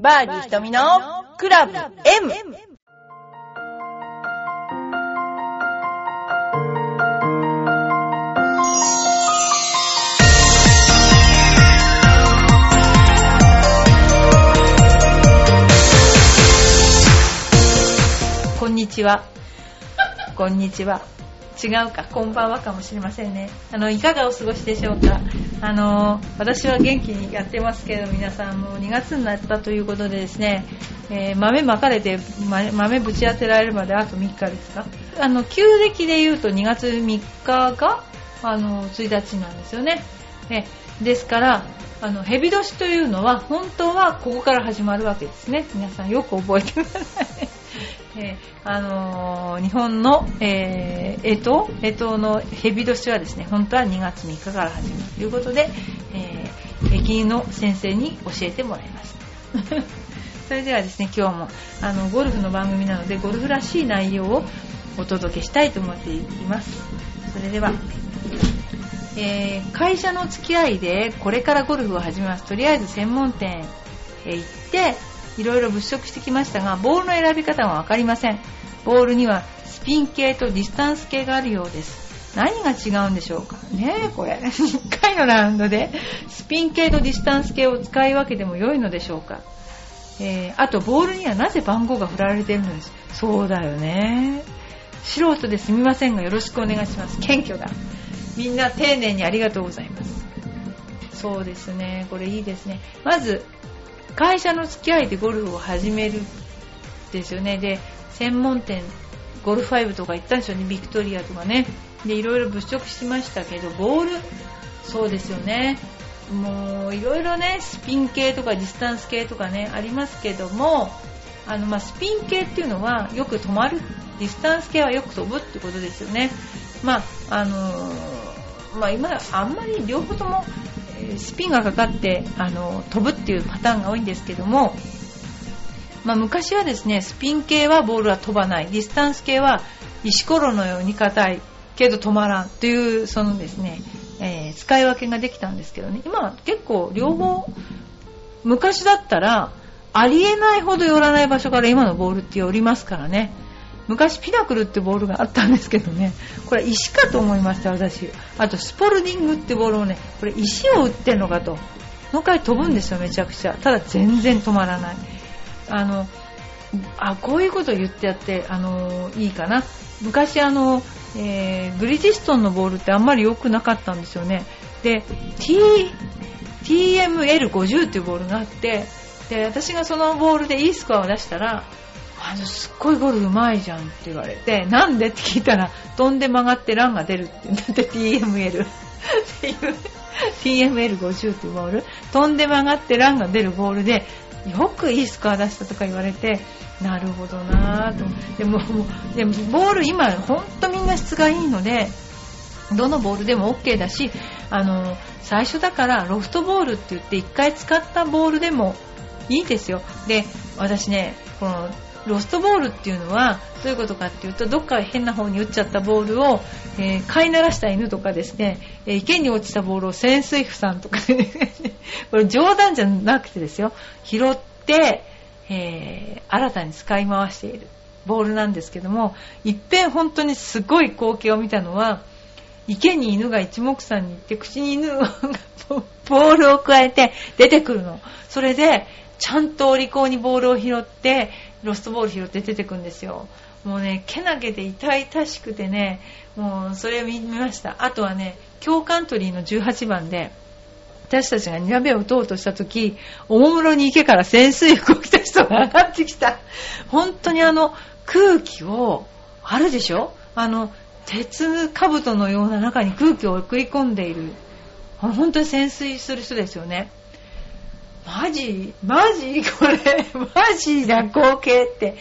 バーディー瞳のクラブ M! こんにちは。こんにちは。違うか、こんばんはかもしれませんね。あの、いかがお過ごしでしょうか。あの、私は元気にやってますけど、皆さんもう2月になったということでですね、えー豆まかれて、豆ぶち当てられるまであと3日ですか？あの、旧暦で言うと2月3日が、あの、1日なんですよね。えですから、あの、蛇年というのは、本当はここから始まるわけですね。皆さんよく覚えてください。えあのー日本の、えー、干支、干支の蛇年はですね、本当は2月3日から始まるということで、えー、駅の先生に教えてもらいました。それではですね、今日も、あの、ゴルフの番組なので、ゴルフらしい内容をお届けしたいと思っています。それでは、えー会社の付き合いでこれからゴルフを始めますとりあえず専門店へ行っていろいろ物色してきましたがボールの選び方は分かりません。ボールにはスピン系とディスタンス系があるようです。何が違うんでしょうか？ねえこれ。1回のラウンドでスピン系とディスタンス系を使い分けても良いのでしょうか？えーあとボールにはなぜ番号が振られてるのです？そうだよね。素人ですみませんがよろしくお願いします。謙虚だ。みんな丁寧にありがとうございます。そうですね。これいいですね。まず会社の付き合いでゴルフを始めるですよね。で専門店ゴルフ5とか行ったんですよね。ビクトリアとかね。でいろいろ物色しましたけどボールそうですよね。もういろいろねスピン系とかディスタンス系とかねありますけどもあの、まあ、スピン系っていうのはよく止まる。ディスタンス系はよく飛ぶってことですよね。まああのーまあ、今あんまり両方ともスピンがかかってあの飛ぶっていうパターンが多いんですけども、まあ、昔はですねスピン系はボールは飛ばない。ディスタンス系は石ころのように硬いけど止まらんというそのですね、えー使い分けができたんですけどね。今は結構両方昔だったらありえないほど寄らない場所から今のボールって寄りますからね。昔ピナクルってボールがあったんですけどね。これ石かと思いました私。あとスポルディングってボールをねこれ石を打ってんのかと。の回飛ぶんですよめちゃくちゃ。ただ全然止まらない。あのあこういうことを言ってやってあのいいかな。昔あの、えーブリヂストンのボールってあんまり良くなかったんですよね。で T TML50 っていうボールがあってで私がそのボールでいいスコアを出したらあのすっごいゴルフうまいじゃんって言われてなんでって聞いたら飛んで曲がってランが出るって言って TML っていう TML50 っていうボール。飛んで曲がってランが出るボールでよくいいスコア出したとか言われてなるほどなぁと。でもでもボール今ほんとみんな質がいいのでどのボールでも OK だしあの最初だからロフトボールって言って1回使ったボールでもいいですよ。で私ねこのロストボールっていうのはどういうことかっていうとどっか変な方に打っちゃったボールを、えー飼いならした犬とかですね、えー池に落ちたボールを潜水夫さんとかね これ冗談じゃなくてですよ。拾って、えー新たに使い回しているボールなんですけどもいっぺん本当にすごい光景を見たのは池に犬が一目散に行って口に犬がボールをくわえて出てくるの。それでちゃんとお利口にボールを拾ってロストボール拾って出てくんですよ。もうねけなげで痛々しくてねもうそれを見ました。あとはね京カントリーの18番で私たちが2打目を打とうとした時おもむろに池から潜水服を着た人が上がってきた。本当にあの空気をあるでしょ？あの鉄兜のような中に空気を送り込んでいる。本当に潜水する人ですよね。マジマジ？これマジな光景って。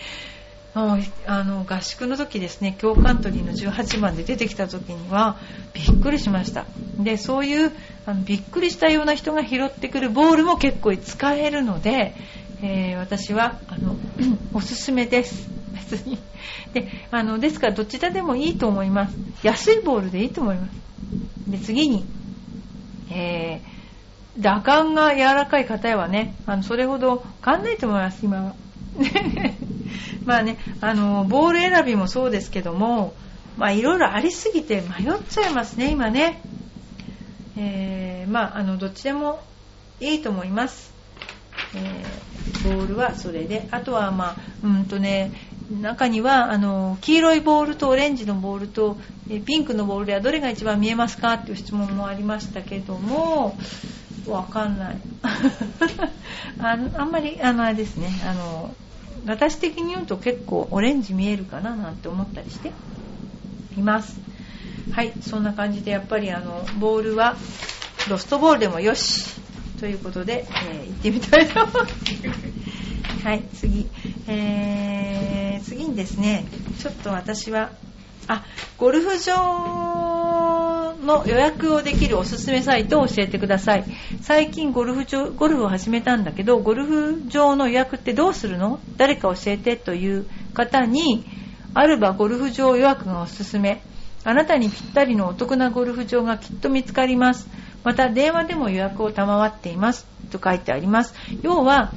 あの合宿の時ですね京カントリーの18番で出てきた時にはびっくりしました。でそういうあのびっくりしたような人が拾ってくるボールも結構使えるので、えー私はあの おすすめです。別に。であのですからどちらでもいいと思います。安いボールでいいと思います。で次に、え打感が柔らかい方はね、あのそれほど変わんないと思います、今は。まあね、あの、ボール選びもそうですけども、まあいろいろありすぎて迷っちゃいますね、今ね。えー、まあ、あの、どっちでもいいと思います。えー、ボールはそれで、あとはまあ、うんとね、中にはあの黄色いボールとオレンジのボールとえピンクのボールではどれが一番見えますかっていう質問もありましたけどもわかんない。ああんまりあのあれですね。あの私的に言うと結構オレンジ見えるかななんて思ったりしています。はいそんな感じでやっぱりあのボールはロストボールでもよしということで、えー、行ってみたいと思います。はい次。えー、ですね。ちょっと私はあゴルフ場の予約をできるおすすめサイトを教えてください。最近ゴルフ場ゴルフを始めたんだけどゴルフ場の予約ってどうするの？誰か教えてという方にあるばゴルフ場予約がおすすめ。あなたにぴったりのお得なゴルフ場がきっと見つかります。また電話でも予約を賜っています。と書いてあります。要は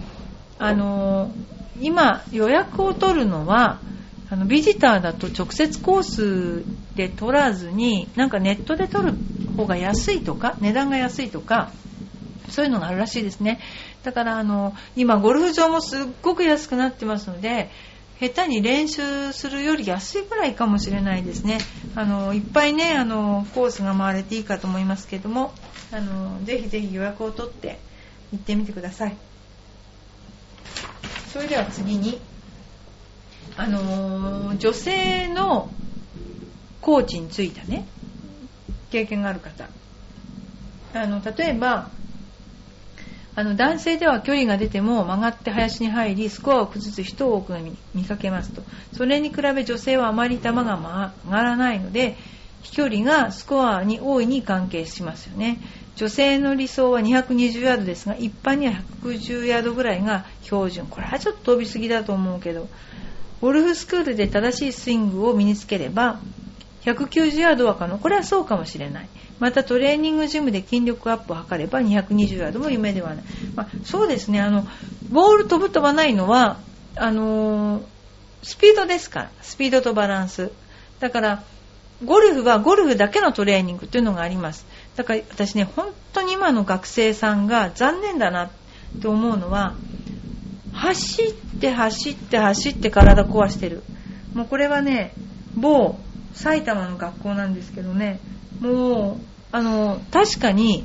あのー、今予約を取るのはあのビジターだと直接コースで取らずになんかネットで取る方が安いとか値段が安いとかそういうのがあるらしいですね。だからあの今ゴルフ場もすっごく安くなってますので下手に練習するより安いぐらいかもしれないですね。あのいっぱいねあのコースが回れていいかと思いますけどもあのぜひぜひ予約を取って行ってみてください。それでは次にあの女性のコーチについたね経験がある方。あの例えばあの男性では距離が出ても曲がって林に入りスコアを崩す人を多く見かけますと。それに比べ女性はあまり球が曲がらないので飛距離がスコアに大いに関係しますよね。女性の理想は220ヤードですが一般には110ヤードぐらいが標準。これはちょっと飛びすぎだと思うけどゴルフスクールで正しいスイングを身につければ190ヤードは可能。これはそうかもしれない。またトレーニングジムで筋力アップを図れば220ヤードも夢ではない、まあ、そうですね。あのボール飛ぶ飛ばないのはあのー、スピードですから。スピードとバランス。だからゴルフはゴルフだけのトレーニングというのがあります。だから私ね本当に今の学生さんが残念だなって思うのは走って走って走って体壊してる。もうこれはね某埼玉の学校なんですけどね。もうあの確かに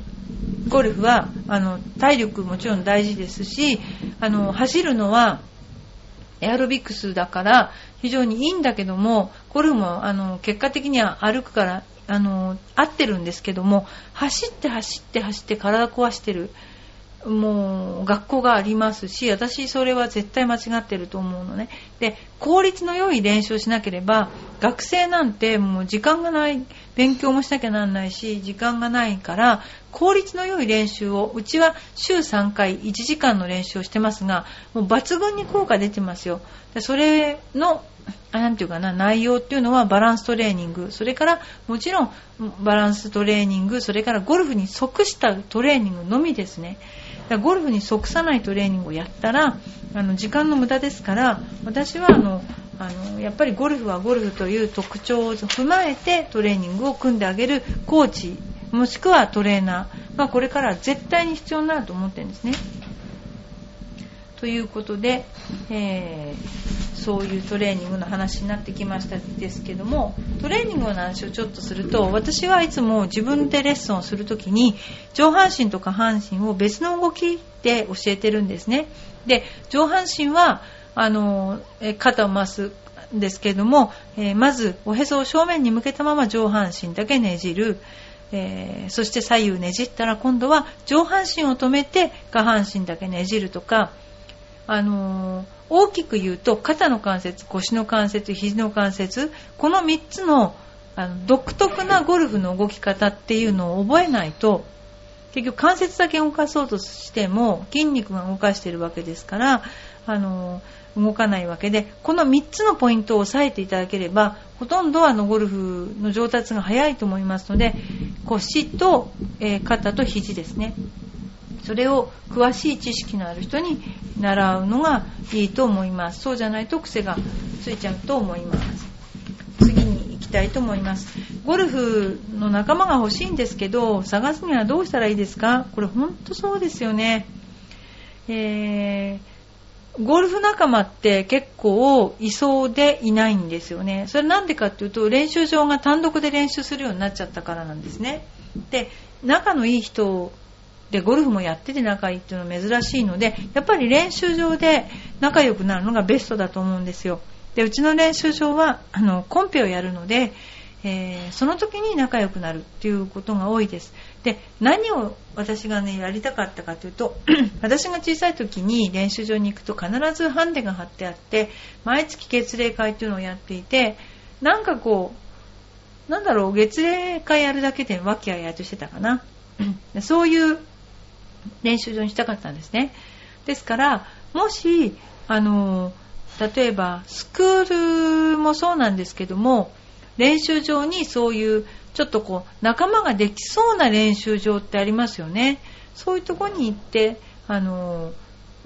ゴルフはあの体力もちろん大事ですしあの走るのはエアロビクスだから非常にいいんだけどもゴルフもあの結果的には歩くからあの合ってるんですけども走って走って走って体壊してるもう学校がありますし私それは絶対間違ってると思うのね。で効率の良い練習をしなければ学生なんてもう時間がない勉強もしなきゃなんないし時間がないから効率の良い練習をうちは週3回1時間の練習をしてますがもう抜群に効果出てますよ。でそれのなんていうかな内容っていうのはバランストレーニング。それからもちろんバランストレーニングそれからゴルフに即したトレーニングのみですね。だゴルフに即さないトレーニングをやったらあの時間の無駄ですから私はあのあのやっぱりゴルフはゴルフという特徴を踏まえてトレーニングを組んであげるコーチもしくはトレーナーがこれから絶対に必要になると思ってるんですね。ということで、えー、そういうトレーニングの話になってきましたですけどもトレーニングの話をちょっとすると私はいつも自分でレッスンをする時に上半身と下半身を別の動きで教えてるんですね。で上半身はあの肩を回すんですけども、えー、まずおへそを正面に向けたまま上半身だけねじる。えー、そして左右ねじったら今度は上半身を止めて下半身だけねじるとかあのー、大きく言うと肩の関節腰の関節肘の関節この3つのあの独特なゴルフの動き方っていうのを覚えないと結局関節だけ動かそうとしても筋肉が動かしているわけですからあの動かないわけでこの3つのポイントを押さえていただければほとんどあのゴルフの上達が早いと思いますので腰と、えー、肩と肘ですね。それを詳しい知識のある人に習うのがいいと思います。そうじゃないと癖がついちゃうと思います。次に行きたいと思います。ゴルフの仲間が欲しいんですけど探すにはどうしたらいいですか？これ本当そうですよね。えー、ゴルフ仲間って結構いそうでいないんですよね。それなんでかっていうと練習場が単独で練習するようになっちゃったからなんですね。で、仲のいい人でゴルフもやってて仲いいっていうのは珍しいので、やっぱり練習場で仲良くなるのがベストだと思うんですよ。で、うちの練習場はあのコンペをやるので、えー、その時に仲良くなるっていうことが多いです。で、何を私がね、やりたかったかというと、私が小さい時に練習場に行くと必ずハンデが貼ってあって、毎月月例会っていうのをやっていて、なんかこう、なんだろう、月例会やるだけで和気あいあいとしてたかな。そういう練習場にしたかったんですね。ですから、もし、あの、例えば、スクールもそうなんですけども、練習場にそういうちょっとこう仲間ができそうな練習場ってありますよねそういうとこに行ってあの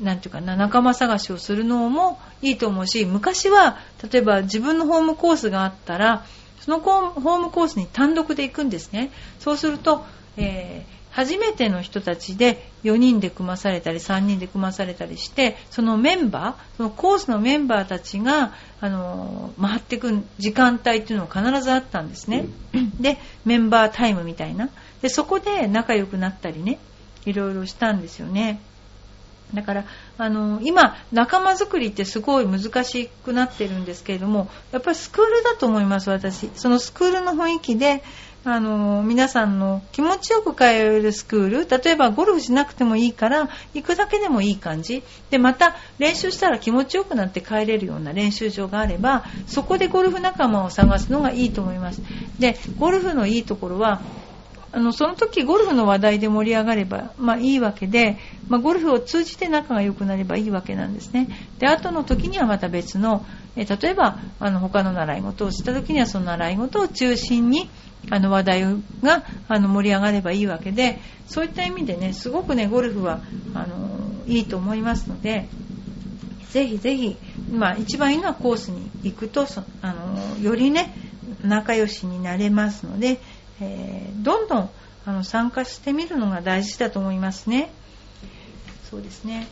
なんていうかな仲間探しをするのもいいと思うし昔は例えば自分のホームコースがあったらそのホームコースに単独で行くんですねそうすると、えー初めての人たちで4人で組まされたり3人で組まされたりしてそのメンバーそのコースのメンバーたちがあの回ってくる時間帯っていうのが必ずあったんですね。でメンバータイムみたいな。でそこで仲良くなったりねいろいろしたんですよね。だからあの今仲間づくりってすごい難しくなってるんですけれどもやっぱりスクールだと思います私。そのスクールの雰囲気であの皆さんの気持ちよく通えるスクール例えばゴルフしなくてもいいから行くだけでもいい感じ。でまた練習したら気持ちよくなって帰れるような練習場があればそこでゴルフ仲間を探すのがいいと思います。でゴルフのいいところはあのその時ゴルフの話題で盛り上がれば、まあ、いいわけで、まあ、ゴルフを通じて仲が良くなればいいわけなんですね。で後の時にはまた別のえ例えばあの他の習い事をした時にはその習い事を中心にあの話題があの盛り上がればいいわけでそういった意味でねすごくねゴルフはあのいいと思いますのでぜひぜひ、まあ、一番いいのはコースに行くとあのよりね仲良しになれますので、えー、どんどんあの参加してみるのが大事だと思いますね。そうですね。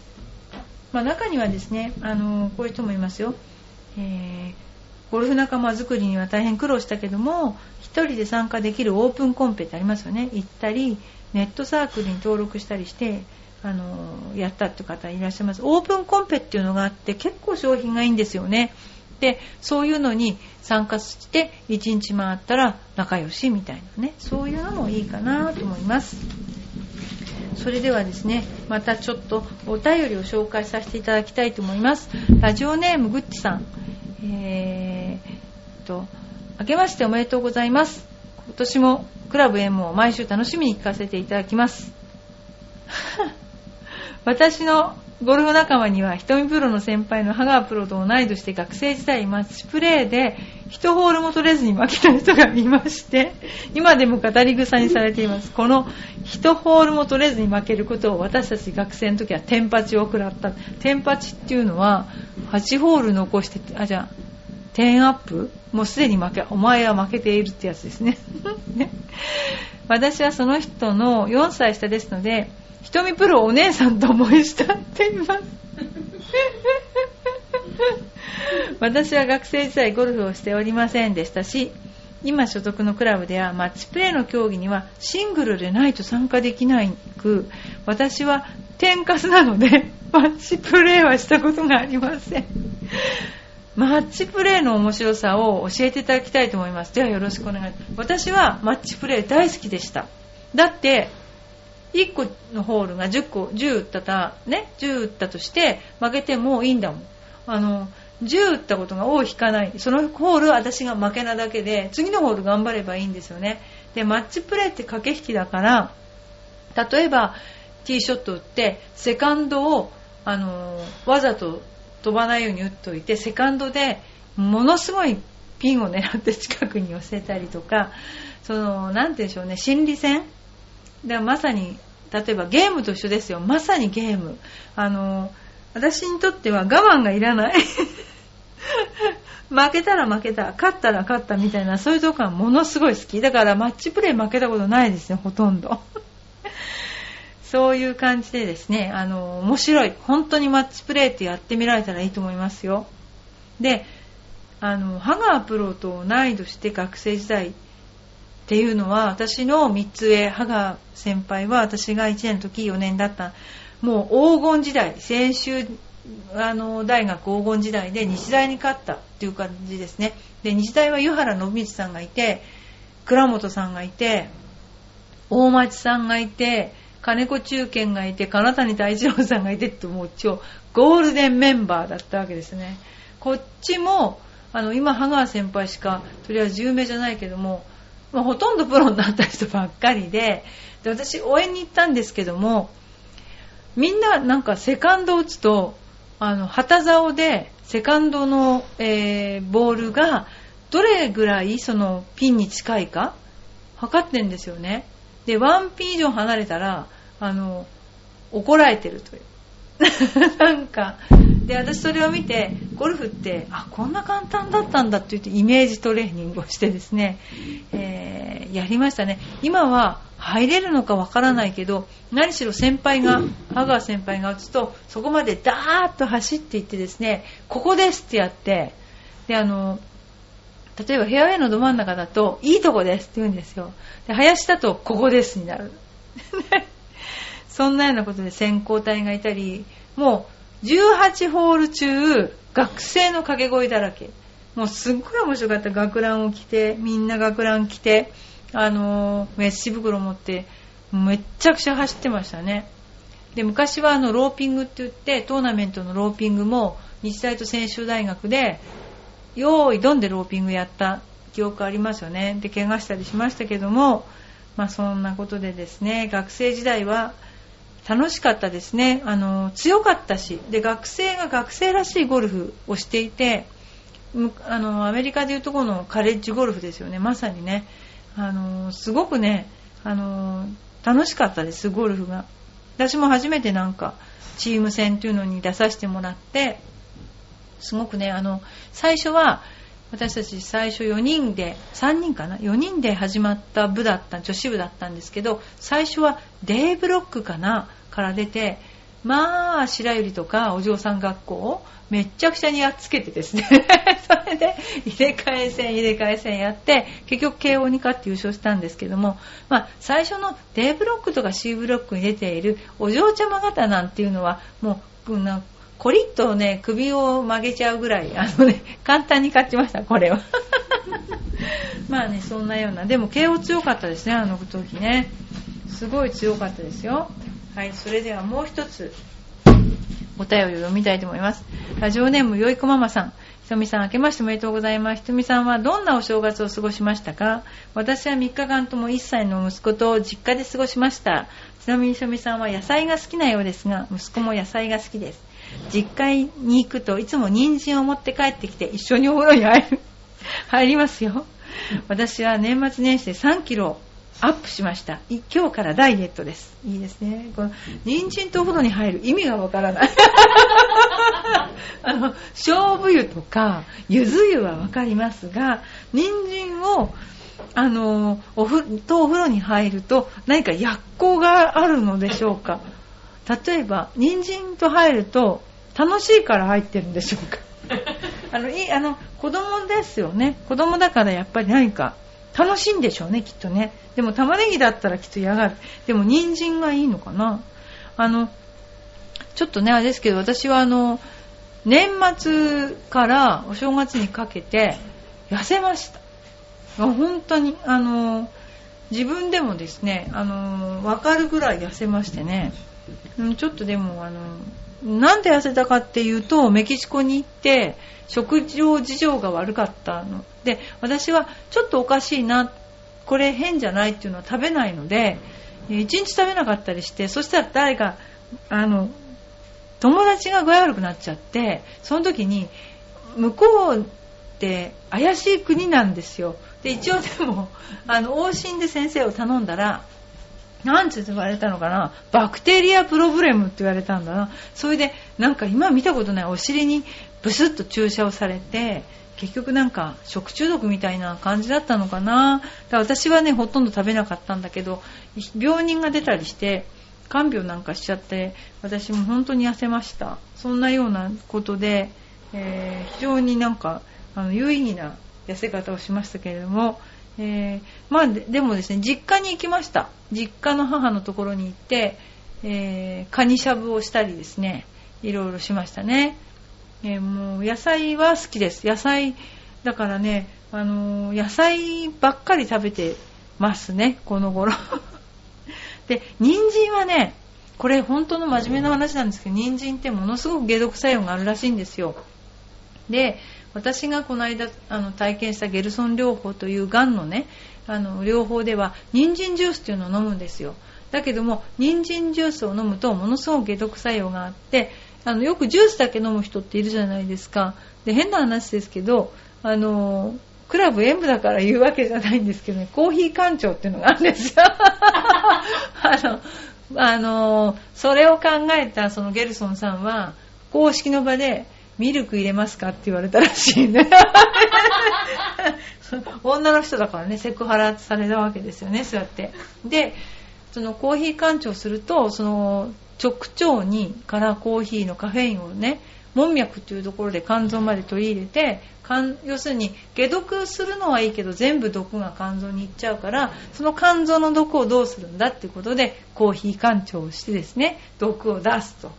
まあ、中にはですね、あのこういう人もいますよ。えーゴルフ仲間作りには大変苦労したけども1人で参加できるオープンコンペってありますよね行ったりネットサークルに登録したりしてあのやったって方いらっしゃいますオープンコンペっていうのがあって結構商品がいいんですよねでそういうのに参加して1日回ったら仲良しみたいなねそういうのもいいかなと思いますそれではですねまたちょっとお便りを紹介させていただきたいと思いますラジオネームぐっちさんえー、と、明けましておめでとうございます。今年もクラブ M を毎週楽しみに聞かせていただきます。私のゴルフ仲間には瞳プロの先輩のハガープロと同い年で学生時代マッチプレーで1ホールも取れずに負けた人がいまして今でも語り草にされています。この1ホールも取れずに負けることを私たち学生の時はテンパチを食らった。テンパチっていうのは8ホール残してあじゃあ10アップもうすでに負けお前は負けているってやつですねね私はその人の4歳下ですので瞳プロお姉さんと思い慕っています私は学生時代ゴルフをしておりませんでしたし今所属のクラブではマッチプレーの競技にはシングルでないと参加できないく私は天かすなのでマッチプレーはしたことがありませんマッチプレーの面白さを教えていただきたいと思います。ではよろしくお願い。私はマッチプレー大好きでした。だって1個のホールが10個10打ったたね10打ったとして負けてもいいんだもん。あの10打ったことが多い引かない。そのホール私が負けなだけで次のホール頑張ればいいんですよね。でマッチプレーって駆け引きだから例えばティーショット打ってセカンドをあのわざと飛ばないように打っといてセカンドでものすごいピンを狙って 近くに寄せたりとかその何て言うんでしょうね心理戦。でまさに例えばゲームと一緒ですよ。まさにゲーム。あの私にとっては我慢がいらない。負けたら負けた勝ったら勝ったみたいなそういうとこがものすごい好き。だからマッチプレー負けたことないですねほとんど。そういう感じでですねあの面白い本当にマッチプレーってやってみられたらいいと思いますよ。であのハガープロと同い年で学生時代っていうのは私の3つ上ハガー先輩は私が1年の時4年だった。もう黄金時代先週あの大学黄金時代で日大に勝ったっていう感じですね。で日大は湯原信道さんがいて倉本さんがいて大町さんがいて金子中堅がいて金谷太一郎さんがいてってもう超ゴールデンメンバーだったわけですね。こっちもあの今羽川先輩しかとりあえず有名じゃないけども、まあ、ほとんどプロになった人ばっかりでで私応援に行ったんですけどもみんななんかセカンド打つとあの旗竿でセカンドの、えー、ボールがどれぐらいそのピンに近いか測ってんですよね。で1ピン以上離れたらあの怒られてるという。なんか。で私それを見てゴルフってあこんな簡単だったんだって言ってイメージトレーニングをしてですね、えー、やりましたね。今は入れるのかわからないけど何しろ先輩が羽川先輩が打つとそこまでダーッと走っていってですねここですってやってであの例えばフェアウェイのど真ん中だといいとこですって言うんですよ。で林だとここですになる。そんなようなことで先行隊がいたりもう18ホール中学生の掛け声だらけ。もうすっごい面白かった学ランを着てみんな学ラン着てあのメッシ袋持ってめっちゃくちゃ走ってましたね。で昔はあのローピングって言ってトーナメントのローピングも日大と専修大学で用意どんでローピングやった記憶ありますよね。で怪我したりしましたけどもまあそんなことでですね学生時代は楽しかったですね。あの強かったしで学生が学生らしいゴルフをしていてあのアメリカでいうとこのカレッジゴルフですよね。まさにね。あのすごくねあの楽しかったですゴルフが。私も初めてなんかチーム戦というのに出させてもらってすごくねあの最初は私たち最初4人で3人かな？4人で始まった部だった女子部だったんですけど最初はデイブロックかな？から出てまあ白百合とかお嬢さん学校をめっちゃくちゃにやっつけてですね。それで入れ替え戦入れ替え戦やって結局慶応に勝って優勝したんですけども、まあ、最初の D ブロックとか C ブロックに出ているお嬢ちゃま方なんていうのはもうコリッとね首を曲げちゃうぐらいあのね簡単に勝ちましたこれは まあねそんなようなでも慶応強かったですねあの時ねすごい強かったですよはいそれではもう一つお便りを読みたいと思います。ラジオネームよいこママさん。ひとみさん、明けましておめでとうございます。ひとみさんはどんなお正月を過ごしましたか？私は3日間とも1歳の息子と実家で過ごしました。ちなみにひとみさんは野菜が好きなようですが、息子も野菜が好きです。実家に行くといつも人参を持って帰ってきて一緒にお風呂に入る 入りますよ。私は年末年始で3キロアップしました。今日からダイエットです。いいですね。この人参とお風呂に入る意味がわからない。あの勝負湯とかゆず湯はわかりますが人参をあのおふとお風呂に入ると何か薬効があるのでしょうか。例えば人参と入ると楽しいから入ってるんでしょうか？あのいあの子供ですよね。子供だからやっぱり何か楽しいんでしょうねきっとね。でも玉ねぎだったらきっと嫌がる。でも人参がいいのかな？あのちょっとねあれですけど私はあの年末からお正月にかけて痩せました。本当にあの自分でもですねあの分かるぐらい痩せましてねちょっとでもあのなんで痩せたかっていうとメキシコに行って食事事情が悪かったの。で私はちょっとおかしいなこれ変じゃないっていうのは食べないので1日食べなかったりしてそしたら誰かあの友達が具合悪くなっちゃってその時に向こうって怪しい国なんですよ。で一応でもあの往診で先生を頼んだらなんて言われたのかな？バクテリアプロブレムって言われたんだな。それで、なんか今見たことないお尻にブスッと注射をされて、結局なんか食中毒みたいな感じだったのかな。だから私はね、ほとんど食べなかったんだけど、病人が出たりして、看病なんかしちゃって、私も本当に痩せました。そんなようなことで、えー、非常になんか、あの、有意義な痩せ方をしましたけれども、えー、まあで、もですね、実家に行きました。実家の母のところに行って、えー、カニしゃぶをしたりですね、いろいろしましたね。えー、もう野菜は好きです。野菜、だからね、あの、野菜ばっかり食べてますね、この頃。で、人参はね、これ本当の真面目な話なんですけど、人参ってものすごく解毒作用があるらしいんですよ。で、私がこの間あの体験したゲルソン療法というがんのねあの療法では人参ジュースっていうのを飲むんですよ。だけども人参ジュースを飲むとものすごく解毒作用があってあのよくジュースだけ飲む人っているじゃないですか。で変な話ですけどあのクラブ演舞だから言うわけじゃないんですけどねコーヒー館長っていうのがあるんですよ。あのあのそれを考えたそのゲルソンさんは公式の場でミルク入れますかって言われたらしいね。女の人だからね、セクハラされたわけですよね、そうやって。で、そのコーヒー干潮すると、その直腸にからコーヒーのカフェインをね、門脈っていうところで肝臓まで取り入れて、要するに解毒するのはいいけど全部毒が肝臓に行っちゃうからその肝臓の毒をどうするんだっていうことでコーヒー干潮をしてですね毒を出すと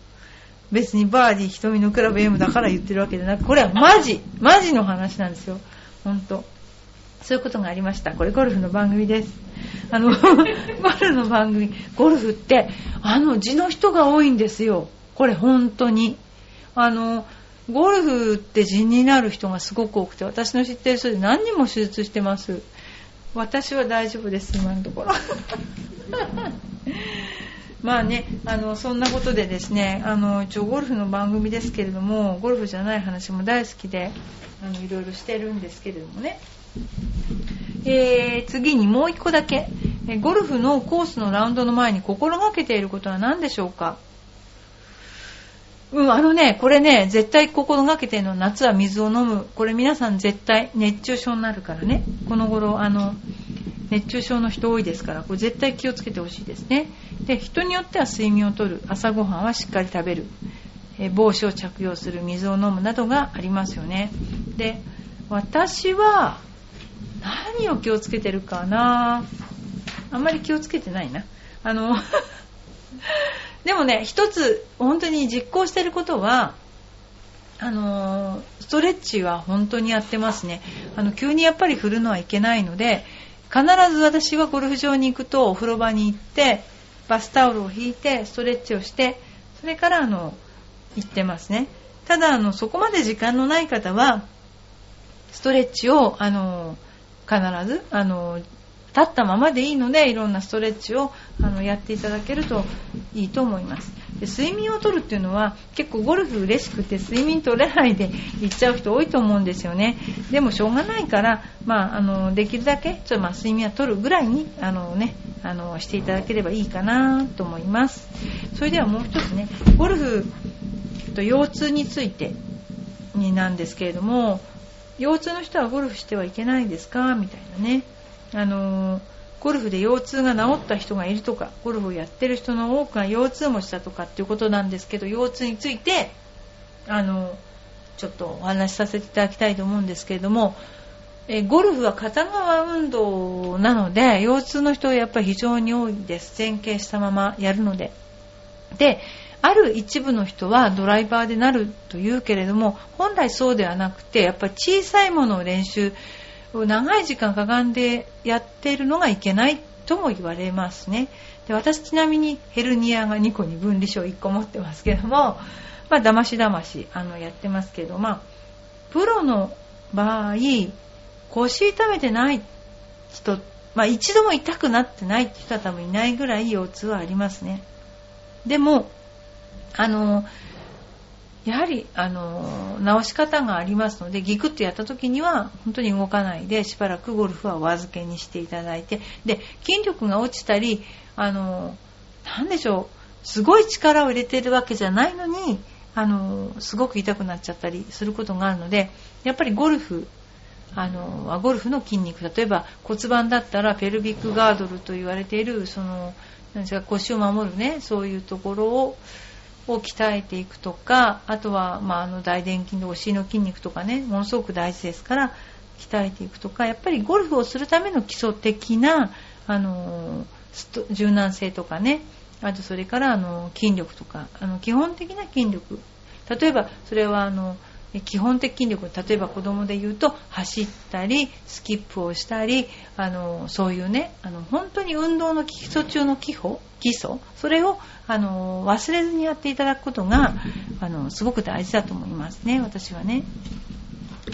別にバーディー瞳のクラブ M だから言ってるわけじゃなくこれはマジマジの話なんですよ。本当。そういうことがありました。これゴルフの番組です。あの ゴルフの番組。ゴルフってあの字の人が多いんですよ。これ本当に。あのゴルフって字になる人がすごく多くて私の知ってる人で何人も手術してます。私は大丈夫です今のところ。まあね、あのそんなことでですねあの一応ゴルフの番組ですけれどもゴルフじゃない話も大好きであのいろいろしてるんですけれどもね、えー、次にもう1個だけゴルフのコースのラウンドの前に心がけていることは何でしょうか？うん、あのね、これね、絶対心がけてるのは夏は水を飲む。これ皆さん絶対熱中症になるからね。この頃、あの、熱中症の人多いですからこれ絶対気をつけてほしいですね。で人によっては睡眠をとる。朝ごはんはしっかり食べる。え帽子を着用する水を飲むなどがありますよね。で私は何を気をつけてるかな。あんまり気をつけてないな。あの でもね一つ本当に実行してることはあのストレッチは本当にやってますね。あの急にやっぱり振るのはいけないので必ず私はゴルフ場に行くとお風呂場に行ってバスタオルを引いてストレッチをしてそれからあの行ってますね。ただあのそこまで時間のない方はストレッチをあの必ずあの立ったままでいいのでいろんなストレッチをあのやっていただけるといいと思います。で睡眠をとるっていうのは結構ゴルフ嬉しくて睡眠取れないで行っちゃう人多いと思うんですよね。でもしょうがないから、まあ、あのできるだけちょっとまあ睡眠は取るぐらいにあの、ね、あのしていただければいいかなと思います。それではもう一つねゴルフと腰痛についてになんですけれども腰痛の人はゴルフしてはいけないですか？みたいなね。あのゴルフで腰痛が治った人がいるとかゴルフをやってる人の多くが腰痛もしたとかっていうことなんですけど腰痛についてあのちょっとお話しさせていただきたいと思うんですけれどもえゴルフは片側運動なので腰痛の人はやっぱり非常に多いです。前傾したままやるので。である一部の人はドライバーでなるというけれども本来そうではなくてやっぱり小さいものを練習長い時間かがんでやっているのがいけないとも言われますね。で私ちなみにヘルニアが2個に分離症1個持ってますけどもまあだましだましあのやってますけどまあプロの場合腰痛めてない人まあ一度も痛くなってないって人は多分いないぐらい腰痛はありますね。でもあのやはりあの直し方がありますのでギクッとやった時には本当に動かないでしばらくゴルフはお預けにしていただいてで筋力が落ちたりあのなんでしょうすごい力を入れてるわけじゃないのにあのすごく痛くなっちゃったりすることがあるのでやっぱりゴルフあのゴルフの筋肉例えば骨盤だったらペルビックガードルと言われているそのなんですか腰を守るねそういうところをを鍛えていくとかあとは、まあ、あの大臀筋でお尻の筋肉とかねものすごく大事ですから鍛えていくとかやっぱりゴルフをするための基礎的なあの柔軟性とかねあとそれからあの筋力とかあの基本的な筋力。例えばそれはあの基本的筋力例えば子供で言うと走ったりスキップをしたりあのそういうねあの本当に運動の基礎中の基礎基礎それをあの忘れずにやっていただくことがあのすごく大事だと思いますね私はね。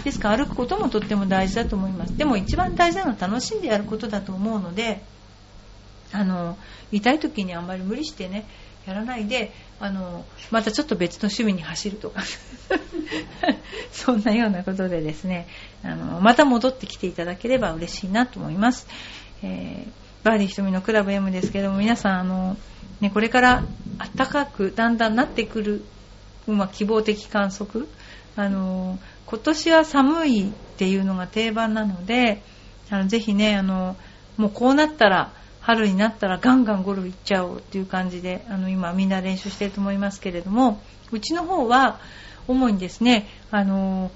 ですから歩くこともとっても大事だと思います。でも一番大事なのは楽しんでやることだと思うのであの痛い時にあんまり無理してねやらないであのまたちょっと別の趣味に走るとか。そんなようなことでですねあのまた戻ってきていただければ嬉しいなと思います、えー、バーディー瞳のクラブ M ですけども皆さんあの、ね、これから暖かくだんだんなってくる、まあ、希望的観測。あの今年は寒いっていうのが定番なのであのぜひねあのもうこうなったら春になったらガンガンゴルフ行っちゃおうっていう感じであの今みんな練習してると思いますけれどもうちの方は主にですねあの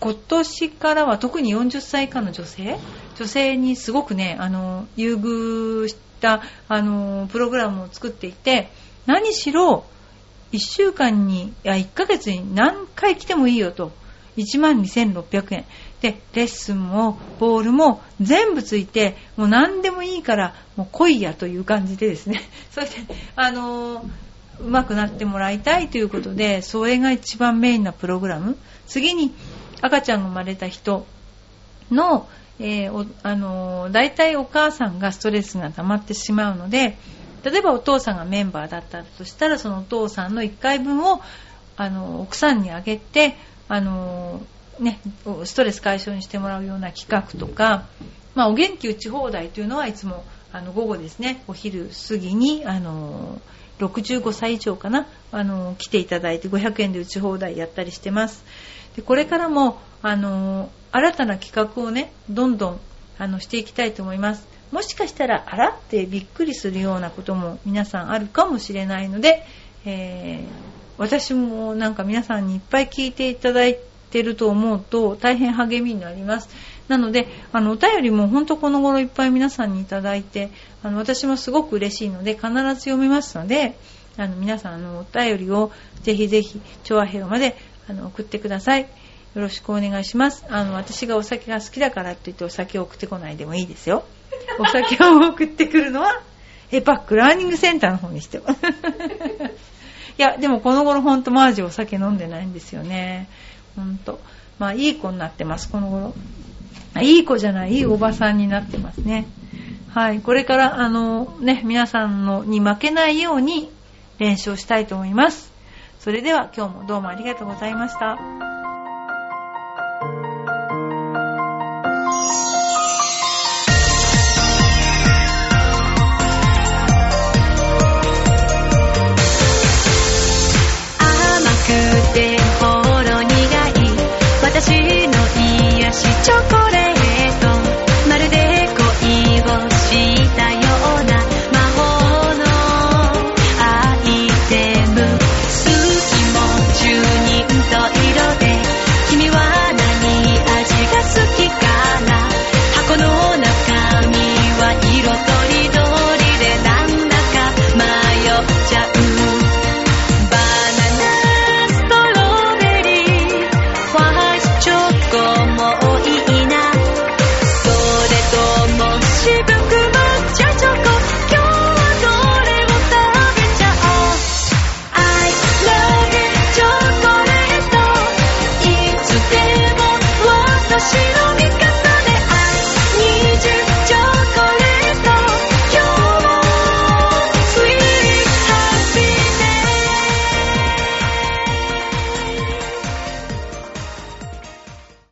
今年からは特に40歳以下の女性女性にすごくねあの優遇したあのプログラムを作っていて何しろ1週間にいや1ヶ月に何回来てもいいよと。1万2600円。でレッスンもボールも全部ついてもう何でもいいからもう来いやという感じでですね。それであのーうまくなってもらいたいということでそれが一番メインなプログラム。次に赤ちゃんが生まれた人の,、えー、あのー、大体お母さんがストレスが溜まってしまうので例えばお父さんがメンバーだったとしたらそのお父さんの1回分をあの奥さんにあげてあのね、ストレス解消にしてもらうような企画とか、まあ、お元気打ち放題というのはいつもあの午後ですねお昼過ぎにあの65歳以上かなあの来ていただいて500円で打ち放題やったりしてます。でこれからもあの新たな企画をねどんどんあのしていきたいと思います。もしかしたらあらってびっくりするようなことも皆さんあるかもしれないので、えー、私もなんか皆さんにいっぱい聞いていただいててると思うと大変励みになります。なので、あの、お便りも本当この頃いっぱい皆さんにいただいて、あの、私もすごく嬉しいので、必ず読みますので、あの、皆さん、の、お便りをぜひぜひ、調和平和まで、あの、送ってください。よろしくお願いします。あの、私がお酒が好きだからって言ってお酒を送ってこないでもいいですよ。お酒を送ってくるのは、エパックラーニングセンターの方にしてます。いや、でもこの頃ほんとマージお酒飲んでないんですよね。ほんと。まあ、いい子になってます、この頃。いい子じゃない、いいおばさんになってますね。はい、これから、あの、ね、皆さんのに負けないように練習をしたいと思います。それでは今日もどうもありがとうございました。子チョコレート